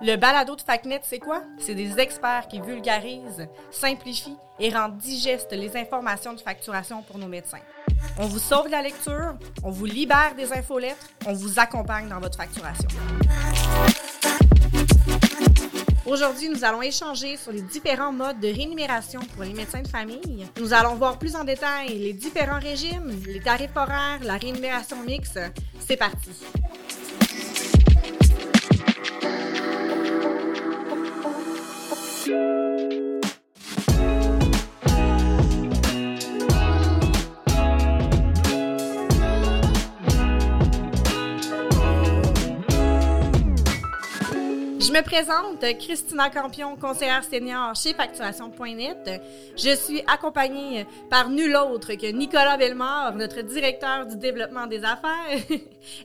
Le balado de FACNET, c'est quoi? C'est des experts qui vulgarisent, simplifient et rendent digestes les informations de facturation pour nos médecins. On vous sauve la lecture, on vous libère des infolettres, on vous accompagne dans votre facturation. Aujourd'hui, nous allons échanger sur les différents modes de rémunération pour les médecins de famille. Nous allons voir plus en détail les différents régimes, les tarifs horaires, la rémunération mixte. C'est parti. Me présente, Christina Campion, conseillère senior chez Facturation.net. Je suis accompagnée par nul autre que Nicolas Bellemare, notre directeur du développement des affaires,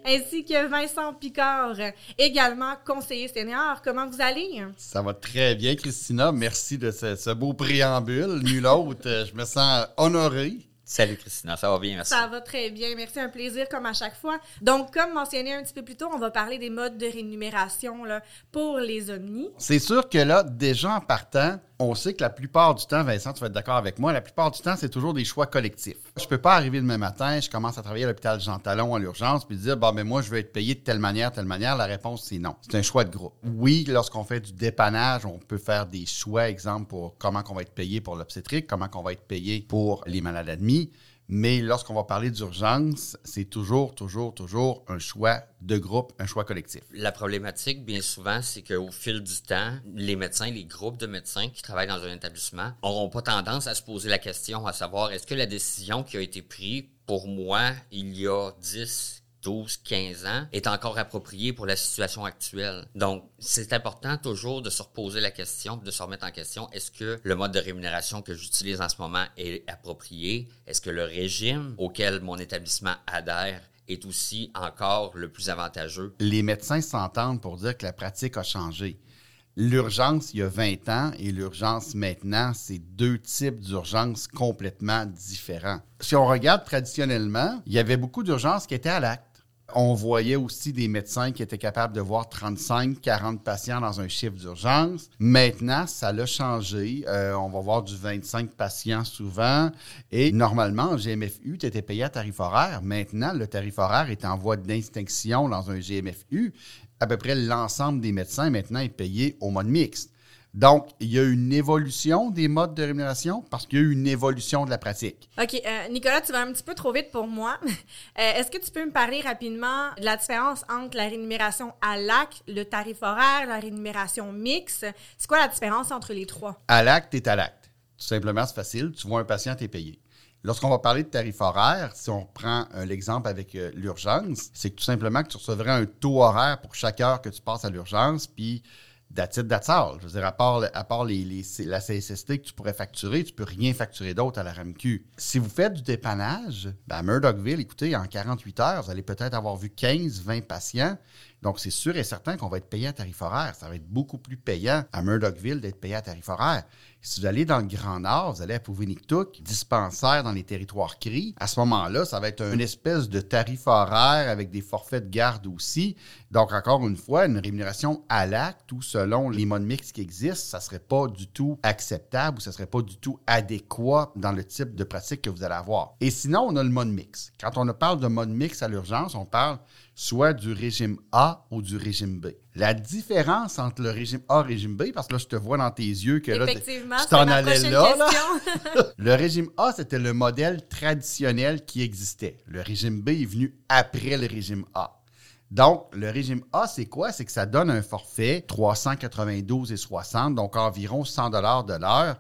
ainsi que Vincent Picard, également conseiller senior. Comment vous allez? Ça va très bien, Christina. Merci de ce, ce beau préambule. Nul autre. Je me sens honoré Salut Christina, ça va bien, merci. Ça va très bien, merci, un plaisir comme à chaque fois. Donc, comme mentionné un petit peu plus tôt, on va parler des modes de rémunération là, pour les omnis. C'est sûr que là, déjà en partant, on sait que la plupart du temps, Vincent, tu vas être d'accord avec moi, la plupart du temps, c'est toujours des choix collectifs. Je peux pas arriver demain matin, je commence à travailler à l'hôpital Jean Talon à l'urgence, puis dire, bon, mais moi, je veux être payé de telle manière, telle manière. La réponse, c'est non. C'est un choix de groupe. Oui, lorsqu'on fait du dépannage, on peut faire des choix, exemple, pour comment on va être payé pour l'obstétrique, comment on va être payé pour les malades admis. Mais lorsqu'on va parler d'urgence, c'est toujours, toujours, toujours un choix de groupe, un choix collectif. La problématique, bien souvent, c'est qu'au fil du temps, les médecins, les groupes de médecins qui travaillent dans un établissement n'auront pas tendance à se poser la question à savoir est-ce que la décision qui a été prise pour moi il y a 10, 12, 15 ans est encore approprié pour la situation actuelle. Donc, c'est important toujours de se reposer la question, de se remettre en question. Est-ce que le mode de rémunération que j'utilise en ce moment est approprié? Est-ce que le régime auquel mon établissement adhère est aussi encore le plus avantageux? Les médecins s'entendent pour dire que la pratique a changé. L'urgence, il y a 20 ans, et l'urgence maintenant, c'est deux types d'urgences complètement différents. Si on regarde traditionnellement, il y avait beaucoup d'urgences qui étaient à l'acte. On voyait aussi des médecins qui étaient capables de voir 35, 40 patients dans un chiffre d'urgence. Maintenant, ça l'a changé. Euh, on va voir du 25 patients souvent. Et normalement, en GMFU, tu étais payé à tarif horaire. Maintenant, le tarif horaire est en voie d'extinction dans un GMFU. À peu près l'ensemble des médecins maintenant est payé au mode mixte. Donc, il y a une évolution des modes de rémunération parce qu'il y a eu une évolution de la pratique. OK. Euh, Nicolas, tu vas un petit peu trop vite pour moi. Euh, Est-ce que tu peux me parler rapidement de la différence entre la rémunération à l'acte, le tarif horaire, la rémunération mixte? C'est quoi la différence entre les trois? À l'acte, tu es à l'acte. Tout simplement, c'est facile. Tu vois un patient, tu es payé. Lorsqu'on va parler de tarif horaire, si on prend euh, l'exemple avec euh, l'urgence, c'est que tout simplement que tu recevrais un taux horaire pour chaque heure que tu passes à l'urgence, puis that's it, that's. Je veux dire, à part, à les, les- la CSST que tu pourrais facturer, tu peux rien facturer d'autre à la RAMQ. Si vous faites du dépannage, ben à Murdochville, écoutez, en 48 heures, vous allez peut-être avoir vu 15, 20 patients. Donc, c'est sûr et certain qu'on va être payé à tarif horaire. Ça va être beaucoup plus payant à Murdochville d'être payé à tarif horaire. Si vous allez dans le Grand Nord, vous allez à Pouvinictuc, dispensaire dans les territoires CRI, à ce moment-là, ça va être une espèce de tarif horaire avec des forfaits de garde aussi. Donc, encore une fois, une rémunération à l'acte ou selon les modes mixtes qui existent, ça serait pas du tout acceptable ou ça serait pas du tout adéquat dans le type de pratique que vous allez avoir. Et sinon, on a le mode mix. Quand on parle de mode mix à l'urgence, on parle soit du régime A ou du régime B. La différence entre le régime A et le régime B, parce que là, je te vois dans tes yeux que là, tu t'en allais là. là. Le régime A, c'était le modèle traditionnel qui existait. Le régime B est venu après le régime A. Donc, le régime A, c'est quoi? C'est que ça donne un forfait 392,60, donc environ 100 dollars de l'heure,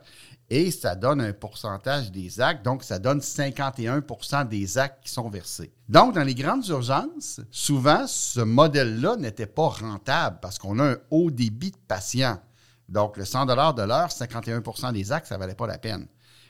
et ça donne un pourcentage des actes, donc ça donne 51% des actes qui sont versés. Donc, dans les grandes urgences, souvent, ce modèle-là n'était pas rentable parce qu'on a un haut débit de patients. Donc, le 100 de l'heure, 51% des actes, ça ne valait pas la peine.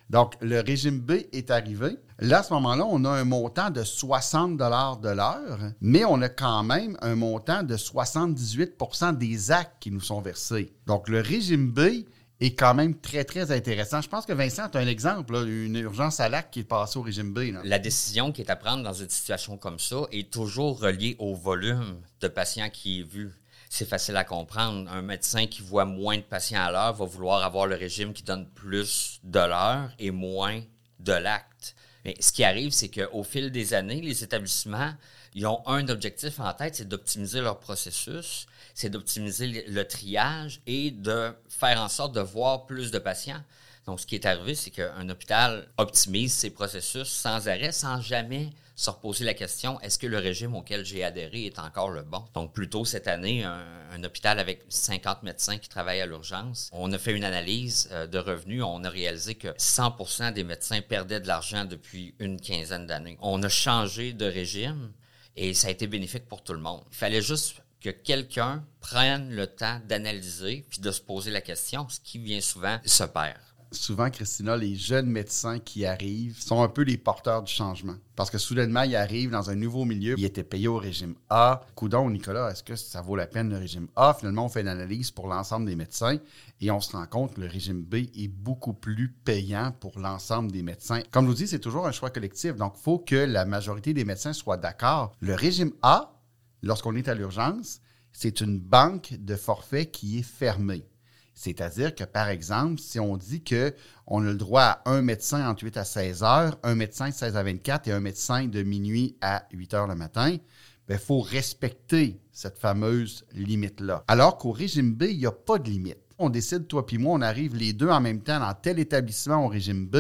Donc, le régime B est arrivé. Là, à ce moment-là, on a un montant de 60 de l'heure, mais on a quand même un montant de 78% des actes qui nous sont versés. Donc, le régime B est quand même très, très intéressant. Je pense que Vincent, tu as un exemple, une urgence à l'acte qui est passée au régime B. La décision qui est à prendre dans une situation comme ça est toujours reliée au volume de patients qui est vu. c'est facile à comprendre. Un médecin qui voit moins de patients à l'heure va vouloir avoir le régime qui donne plus de l'heure et moins de l'acte. Mais ce qui arrive, c'est qu'au fil des années, les établissements, ils ont un objectif en tête, c'est d'optimiser leur processus, c'est d'optimiser le triage et de faire en sorte de voir plus de patients. Donc, ce qui est arrivé, c'est qu'un hôpital optimise ses processus sans arrêt, sans jamais se reposer la question est-ce que le régime auquel j'ai adhéré est encore le bon? Donc, plus tôt cette année, un, hôpital avec 50 médecins qui travaillent à l'urgence, on a fait une analyse euh, de revenus. On a réalisé que 100 des médecins perdaient de l'argent depuis une quinzaine d'années. On a changé de régime et ça a été bénéfique pour tout le monde. Il fallait juste que quelqu'un prenne le temps d'analyser puis de se poser la question, ce qui vient souvent se perd souvent, Christina, les jeunes médecins qui arrivent sont un peu les porteurs du changement. Parce que soudainement, ils arrivent dans un nouveau milieu. Ils étaient payés au régime A. Coudon, Nicolas, est-ce que ça vaut la peine le régime A? Finalement, on fait une analyse pour l'ensemble des médecins et on se rend compte que le régime B est beaucoup plus payant pour l'ensemble des médecins. Comme je vous dis, c'est toujours un choix collectif. Donc, il faut que la majorité des médecins soient d'accord. Le régime A, lorsqu'on est à l'urgence, c'est une banque de forfaits qui est fermée. C'est-à-dire que, par exemple, si on dit qu'on a le droit à un médecin entre 8 à 16 heures, un médecin de 16 à 24 et un médecin de minuit à 8 heures le matin, il ben, faut respecter cette fameuse limite-là. Alors qu'au régime B, il n'y a pas de limite. On décide, toi puis moi, on arrive les deux en même temps dans tel établissement au régime B,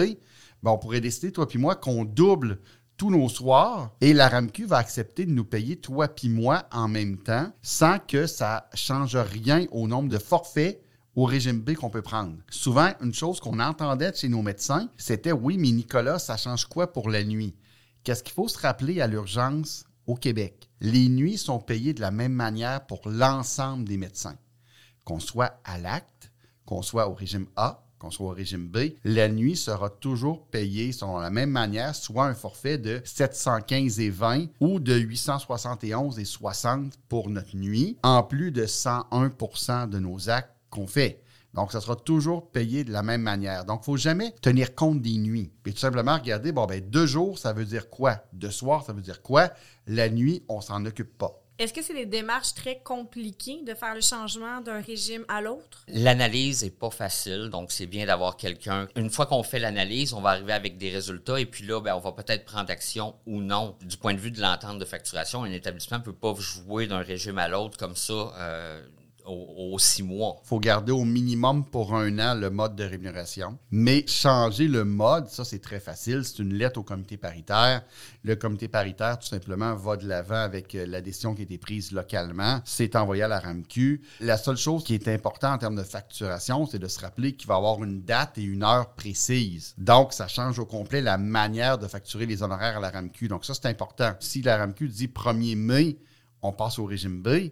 ben, on pourrait décider, toi puis moi, qu'on double tous nos soirs et la RAMQ va accepter de nous payer toi puis moi en même temps sans que ça change rien au nombre de forfaits au régime B qu'on peut prendre. Souvent, une chose qu'on entendait chez nos médecins, c'était oui, mais Nicolas, ça change quoi pour la nuit? Qu'est-ce qu'il faut se rappeler à l'urgence au Québec? Les nuits sont payées de la même manière pour l'ensemble des médecins. Qu'on soit à l'acte, qu'on soit au régime A, qu'on soit au régime B, la nuit sera toujours payée selon la même manière, soit un forfait de 715 et 20 ou de 871 et 60 pour notre nuit, en plus de 101% de nos actes qu'on fait. Donc, ça sera toujours payé de la même manière. Donc, il ne faut jamais tenir compte des nuits. Puis tout simplement regarder, bon, ben deux jours, ça veut dire quoi? Deux soirs, ça veut dire quoi? La nuit, on s'en occupe pas. Est-ce que c'est des démarches très compliquées de faire le changement d'un régime à l'autre? L'analyse n'est pas facile, donc c'est bien d'avoir quelqu'un. Une fois qu'on fait l'analyse, on va arriver avec des résultats et puis là, ben, on va peut-être prendre action ou non. Du point de vue de l'entente de facturation, un établissement ne peut pas jouer d'un régime à l'autre comme ça. Euh, aux, six mois. Il faut garder au minimum pour un an le mode de rémunération. Mais changer le mode, ça, c'est très facile. C'est une lettre au comité paritaire. Le comité paritaire, tout simplement, va de l'avant avec euh, la décision qui a été prise localement. C'est envoyé à la RAMQ. La seule chose qui est importante en termes de facturation, c'est de se rappeler qu'il va y avoir une date et une heure précise. Donc, ça change au complet la manière de facturer les honoraires à la RAMQ. Donc, ça, c'est important. Si la RAMQ dit 1er mai, on passe au régime B,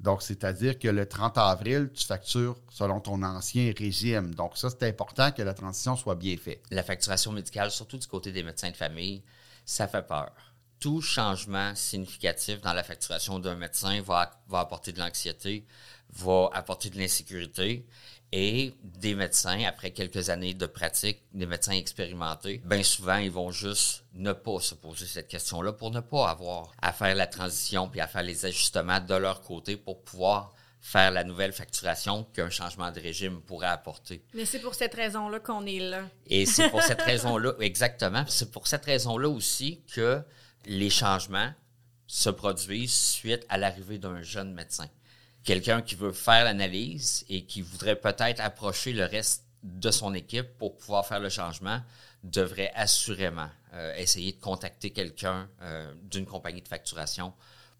donc, c'est-à-dire que le 30 avril, tu factures selon ton ancien régime. Donc, ça, c'est important que la transition soit bien faite. La facturation médicale, surtout du côté des médecins de famille, ça fait peur. Tout changement significatif dans la facturation d'un médecin va, va apporter de l'anxiété, va apporter de l'insécurité et des médecins, après quelques années de pratique, des médecins expérimentés, bien souvent, ils vont juste ne pas se poser cette question-là pour ne pas avoir à faire la transition puis à faire les ajustements de leur côté pour pouvoir faire la nouvelle facturation qu'un changement de régime pourrait apporter. Mais c'est pour cette raison-là qu'on est là. Et c'est pour cette raison-là, exactement, c'est pour cette raison-là aussi que les changements se produisent suite à l'arrivée d'un jeune médecin quelqu'un qui veut faire l'analyse et qui voudrait peut-être approcher le reste de son équipe pour pouvoir faire le changement devrait assurément euh, essayer de contacter quelqu'un euh, d'une compagnie de facturation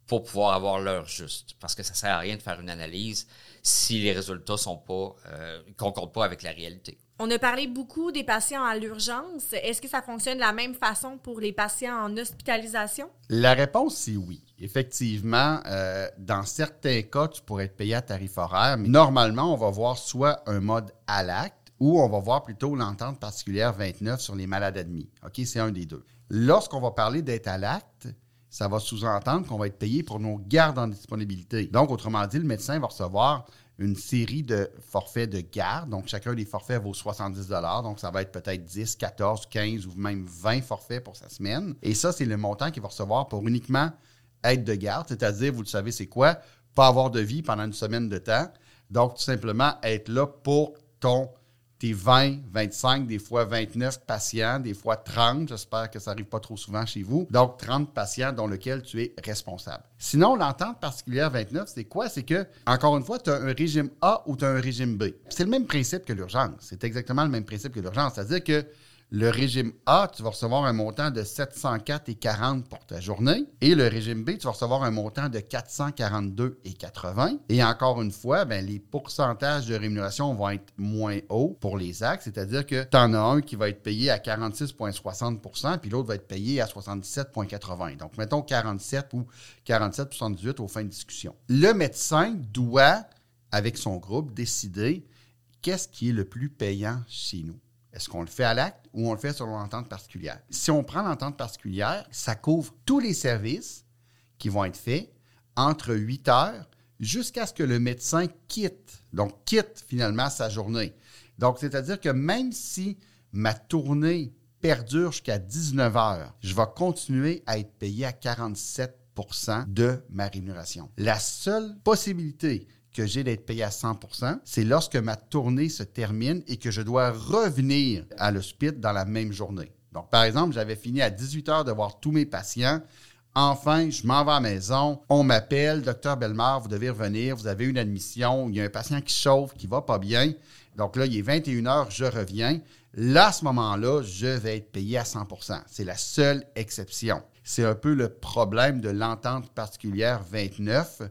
pour pouvoir avoir l'heure juste. Parce que ça ne sert à rien de faire une analyse si les résultats sont pas euh, concordent pas avec la réalité. On a parlé beaucoup des patients à l'urgence. Est-ce que ça fonctionne de la même façon pour les patients en hospitalisation? La réponse, c'est oui. Effectivement, euh, dans certains cas, tu pourrais être payé à tarif horaire, normalement, on va voir soit un mode à l'acte ou on va voir plutôt l'entente particulière 29 sur les malades admis. OK, c'est un des deux. Lorsqu'on va parler d'être à l'acte, ça va sous-entendre qu'on va être payé pour nos gardes en disponibilité. Donc, autrement dit, le médecin va recevoir une série de forfaits de garde. Donc, chacun des forfaits vaut 70 Donc, ça va être peut-être 10, 14, 15 ou même 20 forfaits pour sa semaine. Et ça, c'est le montant qu'il va recevoir pour uniquement être de garde, c'est-à-dire, vous le savez, c'est quoi? pas avoir de vie pendant une semaine de temps. Donc, tout simplement, être là pour ton tes 20, 25, des fois 29 patients, des fois 30. J'espère que ça n'arrive pas trop souvent chez vous. Donc, 30 patients dont lequel tu es responsable. Sinon, l'entente particulière 29, c'est quoi? C'est que, encore une fois, tu as un régime A ou tu as un régime B. C'est le même principe que l'urgence. C'est exactement le même principe que l'urgence. C'est-à-dire que le régime A, tu vas recevoir un montant de 704,40 pour ta journée. Et le régime B, tu vas recevoir un montant de 442,80. Et encore une fois, ben, les pourcentages de rémunération vont être moins hauts pour les actes, c'est-à-dire que tu en as un qui va être payé à 46,60% puis l'autre va être payé à 77,80 Donc, mettons 47 ou 47,78 au fin de discussion. Le médecin doit, avec son groupe, décider qu'est-ce qui est le plus payant chez nous. Est-ce qu'on le fait à l'acte ou on le fait sur l'entente particulière? Si on prend l'entente particulière, ça couvre tous les services qui vont être faits entre 8 heures jusqu'à ce que le médecin quitte, donc quitte finalement sa journée. Donc, c'est-à-dire que même si ma tournée perdure jusqu'à 19 heures, je vais continuer à être payé à 47% de ma rémunération. La seule possibilité que j'ai d'être payé à 100% c'est lorsque ma tournée se termine et que je dois revenir à l'hospice dans la même journée. Donc, par exemple, j'avais fini à 18 heures de voir tous mes patients. Enfin, je m'en vais à la maison. On m'appelle, docteur Belmar, vous devez revenir. Vous avez une admission. Il y a un patient qui chauffe, qui va pas bien. Donc là, il est 21 heures, je reviens. Là, à ce moment-là, je vais être payé à 100% C'est la seule exception. C'est un peu le problème de l'entente particulière 29.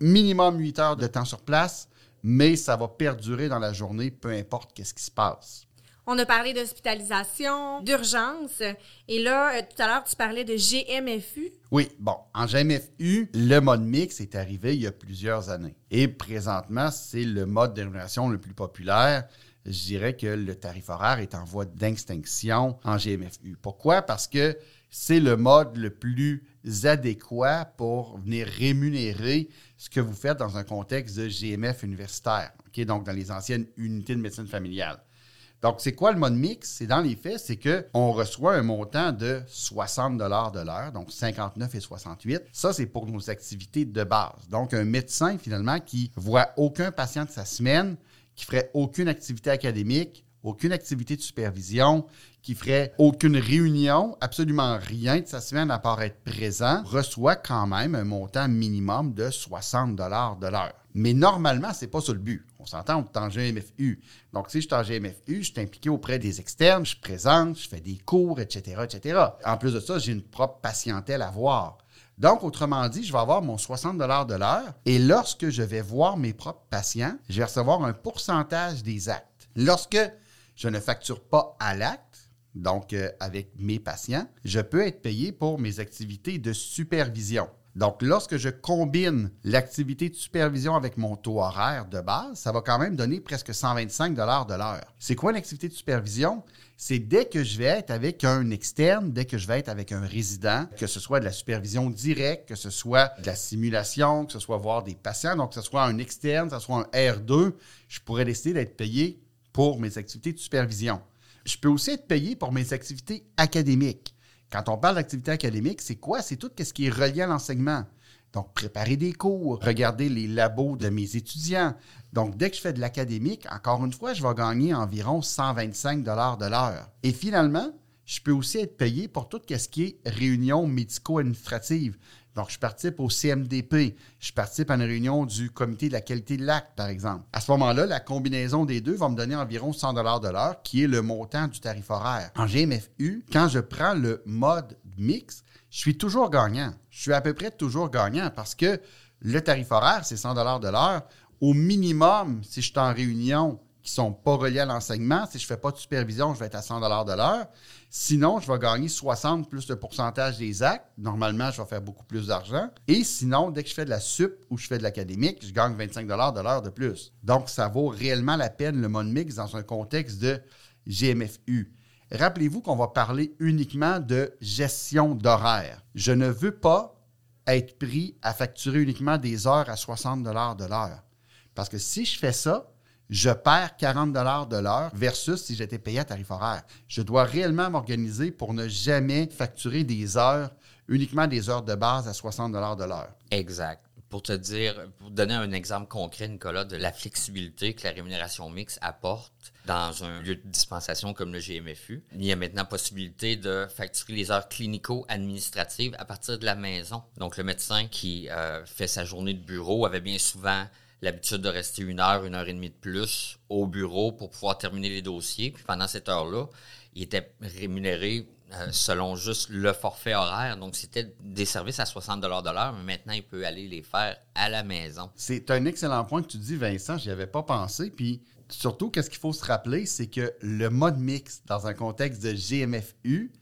Minimum 8 heures de temps sur place, mais ça va perdurer dans la journée, peu importe qu'est-ce qui se passe. On a parlé d'hospitalisation, d'urgence. Et là, euh, tout à l'heure, tu parlais de GMFU. Oui, bon, en GMFU, le mode mix est arrivé il y a plusieurs années. Et présentement, c'est le mode d'élimination le plus populaire je dirais que le tarif horaire est en voie d'extinction en GMFU. Pourquoi? Parce que c'est le mode le plus adéquat pour venir rémunérer ce que vous faites dans un contexte de GMF universitaire, donc dans les anciennes unités de médecine familiale. Donc, c'est quoi le mode mix? C'est dans les faits, c'est qu'on reçoit un montant de 60 de l'heure, donc 59 et 68. Ça, c'est pour nos activités de base. Donc, un médecin, finalement, qui voit aucun patient de sa semaine, qui ferait aucune activité académique, aucune activité de supervision, qui ferait aucune réunion, absolument rien de sa semaine à part être présent, reçoit quand même un montant minimum de 60 de l'heure. Mais normalement, ce n'est pas ça le but. On s'entend, on est en GMFU. Donc, si je suis en GMFU, je suis impliqué auprès des externes, je présente, je fais des cours, etc., etc. En plus de ça, j'ai une propre patientèle à voir. Donc, autrement dit, je vais avoir mon 60 de l'heure et lorsque je vais voir mes propres patients, je vais recevoir un pourcentage des actes. Lorsque je ne facture pas à l'acte, donc euh, avec mes patients, je peux être payé pour mes activités de supervision. Donc, lorsque je combine l'activité de supervision avec mon taux horaire de base, ça va quand même donner presque 125 de l'heure. C'est quoi une activité de supervision? C'est dès que je vais être avec un externe, dès que je vais être avec un résident, que ce soit de la supervision directe, que ce soit de la simulation, que ce soit voir des patients, donc que ce soit un externe, que ce soit un R2, je pourrais décider d'être payé pour mes activités de supervision. Je peux aussi être payé pour mes activités académiques. Quand on parle d'activité académique, c'est quoi? C'est tout ce qui est relié à l'enseignement. Donc, préparer des cours, regarder les labos de mes étudiants. Donc, dès que je fais de l'académique, encore une fois, je vais gagner environ 125 de l'heure. Et finalement, je peux aussi être payé pour tout ce qui est réunion médico-administrative. Donc, je participe au CMDP, je participe à une réunion du comité de la qualité de l'acte, par exemple. À ce moment-là, la combinaison des deux va me donner environ 100 de l'heure, qui est le montant du tarif horaire. En GMFU, quand je prends le mode mix, je suis toujours gagnant. Je suis à peu près toujours gagnant parce que le tarif horaire, c'est 100 de l'heure. Au minimum, si je suis en réunion qui sont pas reliés à l'enseignement, si je ne fais pas de supervision, je vais être à 100 de l'heure. Sinon, je vais gagner 60 plus le pourcentage des actes. Normalement, je vais faire beaucoup plus d'argent. Et sinon, dès que je fais de la sup ou je fais de l'académique, je gagne 25 de l'heure de plus. Donc, ça vaut réellement la peine le mode mix dans un contexte de GMFU. Rappelez-vous qu'on va parler uniquement de gestion d'horaire. Je ne veux pas être pris à facturer uniquement des heures à 60 de l'heure. Parce que si je fais ça, je perds 40 de l'heure versus si j'étais payé à tarif horaire. Je dois réellement m'organiser pour ne jamais facturer des heures, uniquement des heures de base à 60 de l'heure. Exact. pour te dire, pour donner un exemple concret, Nicolas, de la flexibilité que la rémunération mixte apporte dans un lieu de dispensation comme le GMFU. Il y a maintenant possibilité de facturer les heures clinico-administratives à partir de la maison. Donc, le médecin qui euh, fait sa journée de bureau avait bien souvent l'habitude de rester une heure, une heure et demie de plus au bureau pour pouvoir terminer les dossiers. Puis pendant cette heure-là, il était rémunéré euh, selon juste le forfait horaire. Donc, c'était des services à 60 de l'heure, mais maintenant, il peut aller les faire à la maison. C'est un excellent point que tu dis, Vincent. J'y avais pas pensé. Puis, surtout, qu'est-ce qu'il faut se rappeler, c'est que le mode mix, dans un contexte de GMFU,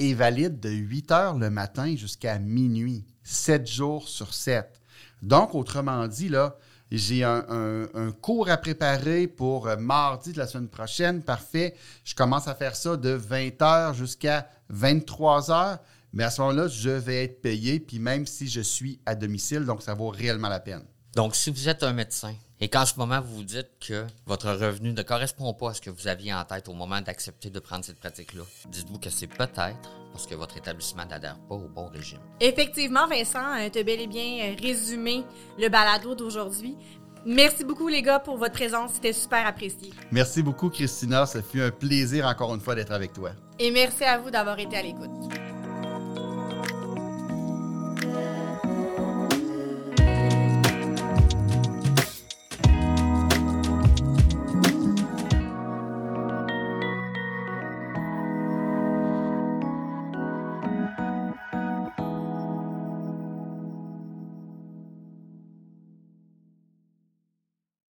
est valide de 8 heures le matin jusqu'à minuit, 7 jours sur 7. Donc, autrement dit, là, j'ai un, cours à préparer pour euh, mardi de la semaine prochaine. Parfait. Je commence à faire ça de 20h jusqu'à 23h. Mais à ce moment-là, je vais être payé, puis même si je suis à domicile, donc ça vaut réellement la peine. Donc, si vous êtes un médecin et qu'en ce moment, vous vous dites que votre revenu ne correspond pas à ce que vous aviez en tête au moment d'accepter de prendre cette pratique-là, dites-vous que c'est peut-être parce que votre établissement n'adhère pas au bon régime. Effectivement, Vincent, euh, tu as bel et bien euh, résumé le balado d'aujourd'hui. Merci beaucoup, les gars, pour votre présence. C'était super apprécié. Merci beaucoup, Christina. Ça fut un plaisir encore une fois d'être avec toi. Et merci à vous d'avoir été à l'écoute.